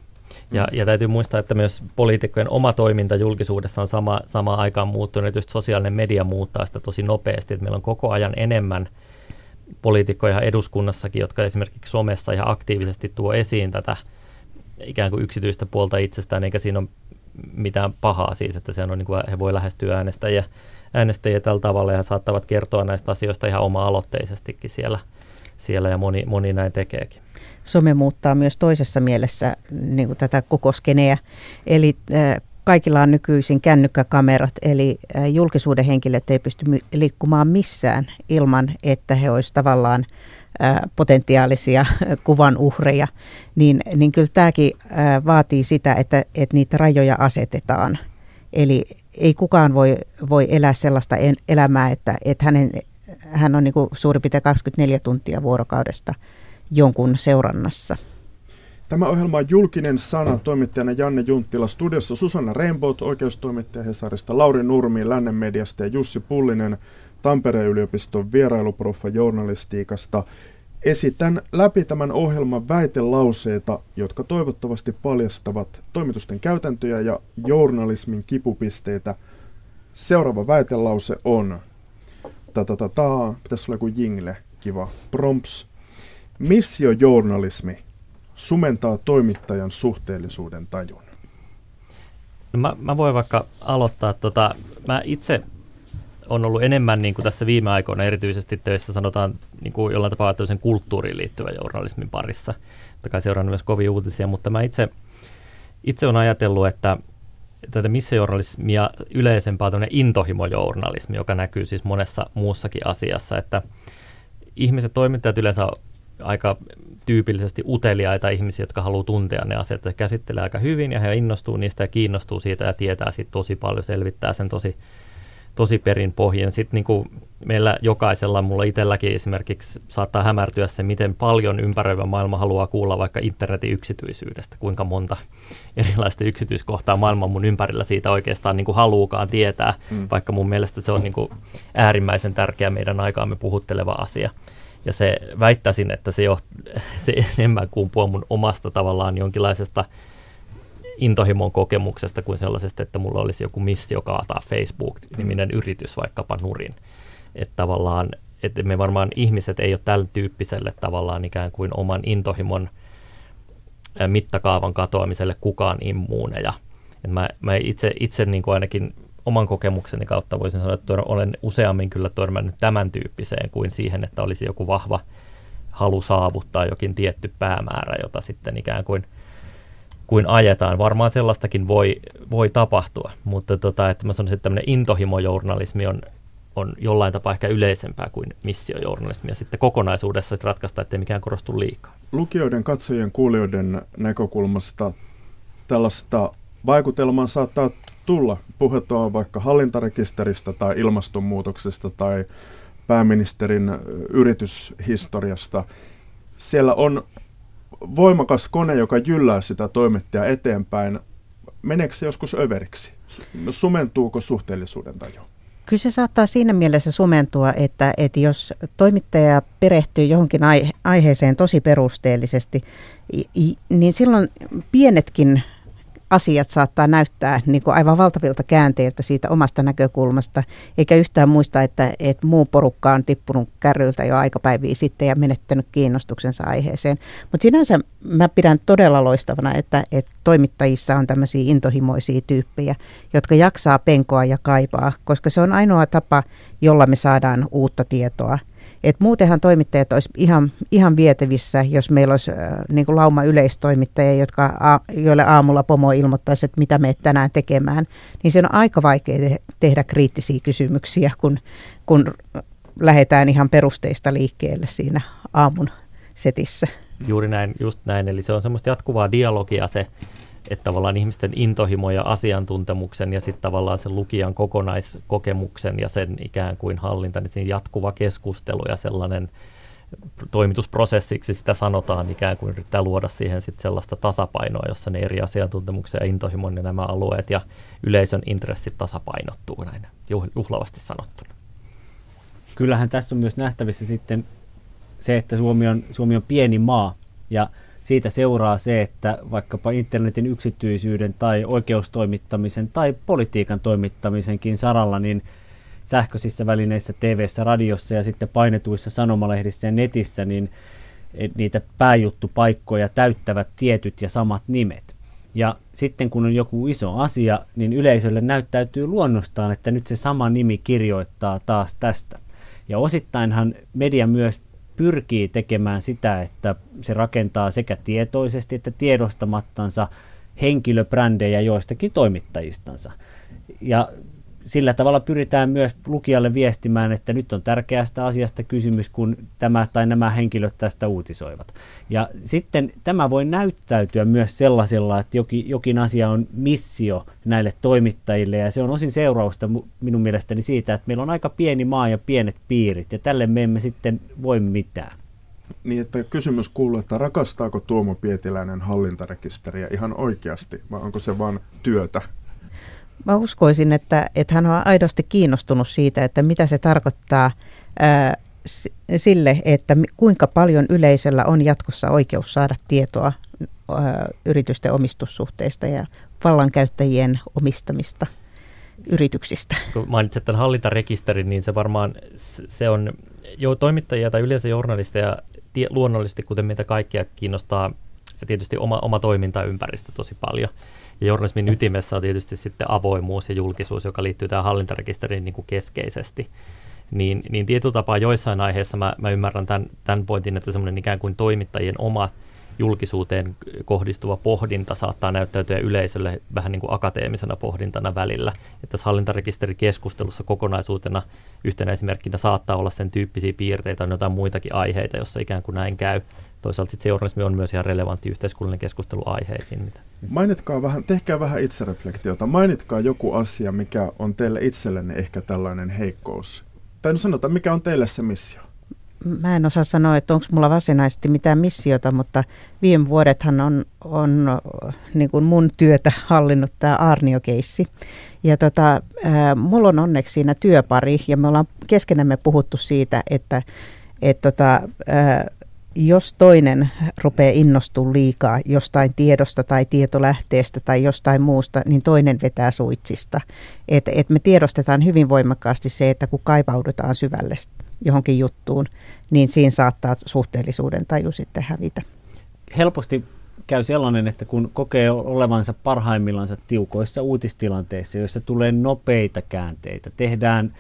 D: Ja, ja täytyy muistaa, että myös poliitikkojen oma toiminta julkisuudessa on sama, sama aikaan muuttunut. Tietysti sosiaalinen media muuttaa sitä tosi nopeasti, että meillä on koko ajan enemmän poliitikkoja eduskunnassakin, jotka esimerkiksi somessa ihan aktiivisesti tuo esiin tätä ikään kuin yksityistä puolta itsestään, eikä siinä ole mitään pahaa siis, että se on niin kuin, he voi lähestyä äänestäjiä äänestäjiä tällä tavalla ja saattavat kertoa näistä asioista ihan oma-aloitteisestikin siellä, siellä ja moni, moni näin tekeekin.
B: Some muuttaa myös toisessa mielessä niin kuin tätä koko skeneä. Eli äh, kaikilla on nykyisin kännykkäkamerat, eli äh, julkisuuden henkilöt ei pysty liikkumaan missään ilman, että he olisivat tavallaan äh, potentiaalisia [laughs] kuvan uhreja, niin, niin kyllä tämäkin vaatii sitä, että, että niitä rajoja asetetaan. Eli ei kukaan voi, voi elää sellaista elämää, että, että hänen, hän on niin kuin suurin piirtein 24 tuntia vuorokaudesta jonkun seurannassa.
A: Tämä ohjelma on julkinen sana toimittajana Janne Junttila, studiossa Susanna Rainbow, oikeustoimittaja Hesarista, Lauri Nurmi Lännen mediasta ja Jussi Pullinen Tampereen yliopiston vierailuproffa journalistiikasta. Esitän läpi tämän ohjelman väitelauseita, jotka toivottavasti paljastavat toimitusten käytäntöjä ja journalismin kipupisteitä. Seuraava väitelause on, ta ta ta ta, pitäisi olla joku jingle, kiva, prompts. Missiojournalismi sumentaa toimittajan suhteellisuuden tajun.
D: No mä, mä voin vaikka aloittaa, tota, mä itse on ollut enemmän niin kuin tässä viime aikoina erityisesti töissä sanotaan niin kuin jollain tapaa kulttuuriin liittyvän journalismin parissa. Totta kai seuraan myös kovia uutisia, mutta mä itse, itse olen ajatellut, että tätä missiojournalismia yleisempää intohimojournalismi, joka näkyy siis monessa muussakin asiassa, että ihmiset, toimittajat yleensä aika tyypillisesti uteliaita ihmisiä, jotka haluaa tuntea ne asiat, että käsittelee aika hyvin ja he innostuu niistä ja kiinnostuu siitä ja tietää siitä tosi paljon, selvittää sen tosi tosi perin pohjin. Sitten niin kuin meillä jokaisella, mulla itselläkin esimerkiksi saattaa hämärtyä se, miten paljon ympäröivä maailma haluaa kuulla vaikka internetin yksityisyydestä, kuinka monta [laughs] erilaista yksityiskohtaa maailman mun ympärillä siitä oikeastaan niin kuin haluukaan tietää, mm. vaikka mun mielestä se on niin kuin äärimmäisen tärkeä meidän aikaamme puhutteleva asia. Ja se väittäisin, että se, jo, [laughs] se enemmän kumpuaa mun omasta tavallaan jonkinlaisesta intohimon kokemuksesta kuin sellaisesta, että mulla olisi joku missio kaataa Facebook-niminen mm. yritys vaikkapa nurin. Että tavallaan, että me varmaan ihmiset ei ole tällä tyyppiselle tavallaan ikään kuin oman intohimon mittakaavan katoamiselle kukaan immuuneja. Et mä, mä itse, itse niin kuin ainakin oman kokemukseni kautta voisin sanoa, että olen useammin kyllä törmännyt tämän tyyppiseen kuin siihen, että olisi joku vahva halu saavuttaa jokin tietty päämäärä, jota sitten ikään kuin – kuin ajetaan. Varmaan sellaistakin voi, voi tapahtua, mutta tota, että mä sanoisin, että tämmöinen intohimojournalismi on, on jollain tapaa ehkä yleisempää kuin missiojournalismi ja sitten kokonaisuudessa että ratkaista, ettei mikään korostu liikaa.
A: Lukijoiden, katsojien, kuulijoiden näkökulmasta tällaista vaikutelmaa saattaa tulla. Puhutaan vaikka hallintarekisteristä tai ilmastonmuutoksesta tai pääministerin yrityshistoriasta. Siellä on voimakas kone, joka jyllää sitä toimittajaa eteenpäin, meneekö se joskus överiksi? Sumentuuko suhteellisuuden taju?
B: Kyllä se saattaa siinä mielessä sumentua, että, että jos toimittaja perehtyy johonkin aiheeseen tosi perusteellisesti, niin silloin pienetkin asiat saattaa näyttää niin kuin aivan valtavilta käänteiltä siitä omasta näkökulmasta, eikä yhtään muista, että, että muu porukka on tippunut kärryiltä jo aikapäiviä sitten ja menettänyt kiinnostuksensa aiheeseen. Mutta sinänsä mä pidän todella loistavana, että, että toimittajissa on tämmöisiä intohimoisia tyyppejä, jotka jaksaa penkoa ja kaipaa, koska se on ainoa tapa, jolla me saadaan uutta tietoa – et muutenhan toimittajat olisi ihan, ihan vietävissä, jos meillä olisi äh, niin kuin lauma yleistoimittajia, jotka, a, joille aamulla pomo ilmoittaisi, että mitä me tänään tekemään. Niin se on aika vaikea te- tehdä kriittisiä kysymyksiä, kun, kun lähdetään ihan perusteista liikkeelle siinä aamun setissä.
D: Juuri näin, just näin. Eli se on semmoista jatkuvaa dialogia se että tavallaan ihmisten intohimo ja asiantuntemuksen ja sitten tavallaan sen lukijan kokonaiskokemuksen ja sen ikään kuin hallinta, niin siinä jatkuva keskustelu ja sellainen toimitusprosessiksi sitä sanotaan, ikään kuin yrittää luoda siihen sitten sellaista tasapainoa, jossa ne eri asiantuntemuksen ja intohimon ja nämä alueet ja yleisön intressit tasapainottuu näin juhlavasti sanottuna.
C: Kyllähän tässä on myös nähtävissä sitten se, että Suomi on, Suomi on pieni maa ja siitä seuraa se, että vaikkapa internetin yksityisyyden tai oikeustoimittamisen tai politiikan toimittamisenkin saralla, niin sähköisissä välineissä, tv radiossa ja sitten painetuissa sanomalehdissä ja netissä, niin niitä pääjuttupaikkoja täyttävät tietyt ja samat nimet. Ja sitten kun on joku iso asia, niin yleisölle näyttäytyy luonnostaan, että nyt se sama nimi kirjoittaa taas tästä. Ja osittainhan media myös pyrkii tekemään sitä, että se rakentaa sekä tietoisesti että tiedostamattansa henkilöbrändejä joistakin toimittajistansa. Ja sillä tavalla pyritään myös lukijalle viestimään, että nyt on tärkeästä asiasta kysymys, kun tämä tai nämä henkilöt tästä uutisoivat. Ja sitten tämä voi näyttäytyä myös sellaisella, että jokin, jokin asia on missio näille toimittajille, ja se on osin seurausta minun mielestäni siitä, että meillä on aika pieni maa ja pienet piirit, ja tälle me emme sitten voi mitään.
A: Niin, että kysymys kuuluu, että rakastaako Tuomo Pietiläinen hallintarekisteriä ihan oikeasti, vai onko se vain työtä?
B: Mä uskoisin, että, että hän on aidosti kiinnostunut siitä, että mitä se tarkoittaa ää, sille, että kuinka paljon yleisöllä on jatkossa oikeus saada tietoa ää, yritysten omistussuhteista ja vallankäyttäjien omistamista yrityksistä.
D: Kun mainitsit tämän hallintarekisterin, niin se varmaan se on jo toimittajia tai yleensä journalisteja tie, luonnollisesti, kuten meitä kaikkia kiinnostaa tietysti oma, oma toimintaympäristö tosi paljon. Ja journalismin ytimessä on tietysti sitten avoimuus ja julkisuus, joka liittyy tähän hallintarekisteriin niin kuin keskeisesti. Niin, niin tietyllä tapaa joissain aiheissa mä, mä ymmärrän tämän, tämän pointin, että semmoinen ikään kuin toimittajien oma julkisuuteen kohdistuva pohdinta saattaa näyttäytyä yleisölle vähän niin kuin akateemisena pohdintana välillä. Että tässä hallintarekisterikeskustelussa kokonaisuutena yhtenä esimerkkinä saattaa olla sen tyyppisiä piirteitä, on jotain muitakin aiheita, jossa ikään kuin näin käy toisaalta sitten journalismi on myös ihan relevantti yhteiskunnallinen keskustelu aiheisiin. Mitä
A: Mainitkaa vähän, tehkää vähän itsereflektiota. Mainitkaa joku asia, mikä on teille itsellenne ehkä tällainen heikkous. Tai no sanotaan, mikä on teille se missio?
B: Mä en osaa sanoa, että onko mulla varsinaisesti mitään missiota, mutta viime vuodethan on, on niin kuin mun työtä hallinnut tämä Arnio-keissi. Ja tota, mulla on onneksi siinä työpari ja me ollaan keskenämme puhuttu siitä, että et tota, jos toinen rupeaa innostumaan liikaa jostain tiedosta tai tietolähteestä tai jostain muusta, niin toinen vetää suitsista. Et, et me tiedostetaan hyvin voimakkaasti se, että kun kaipaudutaan syvälle johonkin juttuun, niin siinä saattaa suhteellisuuden taju sitten hävitä.
C: Helposti käy sellainen, että kun kokee olevansa parhaimmillansa tiukoissa uutistilanteissa, joissa tulee nopeita käänteitä, tehdään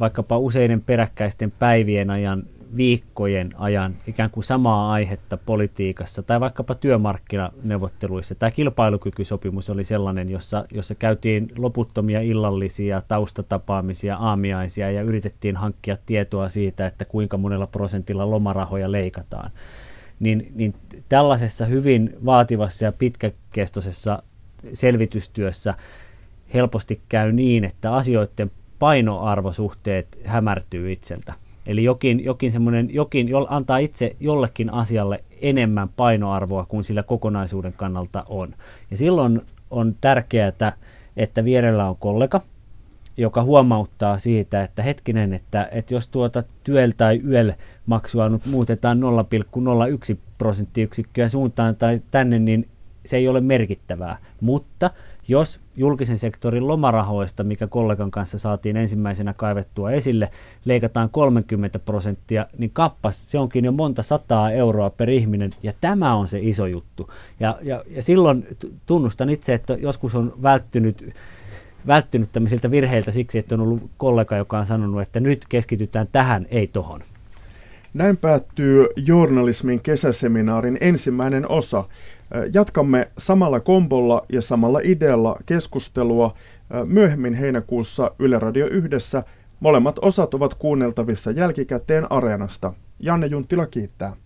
C: vaikkapa useiden peräkkäisten päivien ajan viikkojen ajan ikään kuin samaa aihetta politiikassa tai vaikkapa työmarkkinaneuvotteluissa. Tämä kilpailukykysopimus oli sellainen, jossa, jossa käytiin loputtomia illallisia taustatapaamisia, aamiaisia ja yritettiin hankkia tietoa siitä, että kuinka monella prosentilla lomarahoja leikataan. Niin, niin tällaisessa hyvin vaativassa ja pitkäkestoisessa selvitystyössä helposti käy niin, että asioiden painoarvosuhteet hämärtyy itseltä. Eli jokin, jokin, semmoinen, jokin jo, antaa itse jollekin asialle enemmän painoarvoa kuin sillä kokonaisuuden kannalta on. Ja silloin on tärkeää, että vierellä on kollega, joka huomauttaa siitä, että hetkinen, että, että jos tuota työl tai yöl maksua nyt muutetaan 0,01 prosenttiyksikköä suuntaan tai tänne, niin se ei ole merkittävää. Mutta jos julkisen sektorin lomarahoista, mikä kollegan kanssa saatiin ensimmäisenä kaivettua esille, leikataan 30 prosenttia, niin kappas, se onkin jo monta sataa euroa per ihminen, ja tämä on se iso juttu. Ja, ja, ja silloin tunnustan itse, että joskus on välttynyt välttynyt tämmöisiltä virheiltä siksi, että on ollut kollega, joka on sanonut, että nyt keskitytään tähän, ei tohon.
A: Näin päättyy journalismin kesäseminaarin ensimmäinen osa. Jatkamme samalla kombolla ja samalla idealla keskustelua myöhemmin heinäkuussa Yle Radio yhdessä. Molemmat osat ovat kuunneltavissa jälkikäteen Areenasta. Janne Junttila kiittää.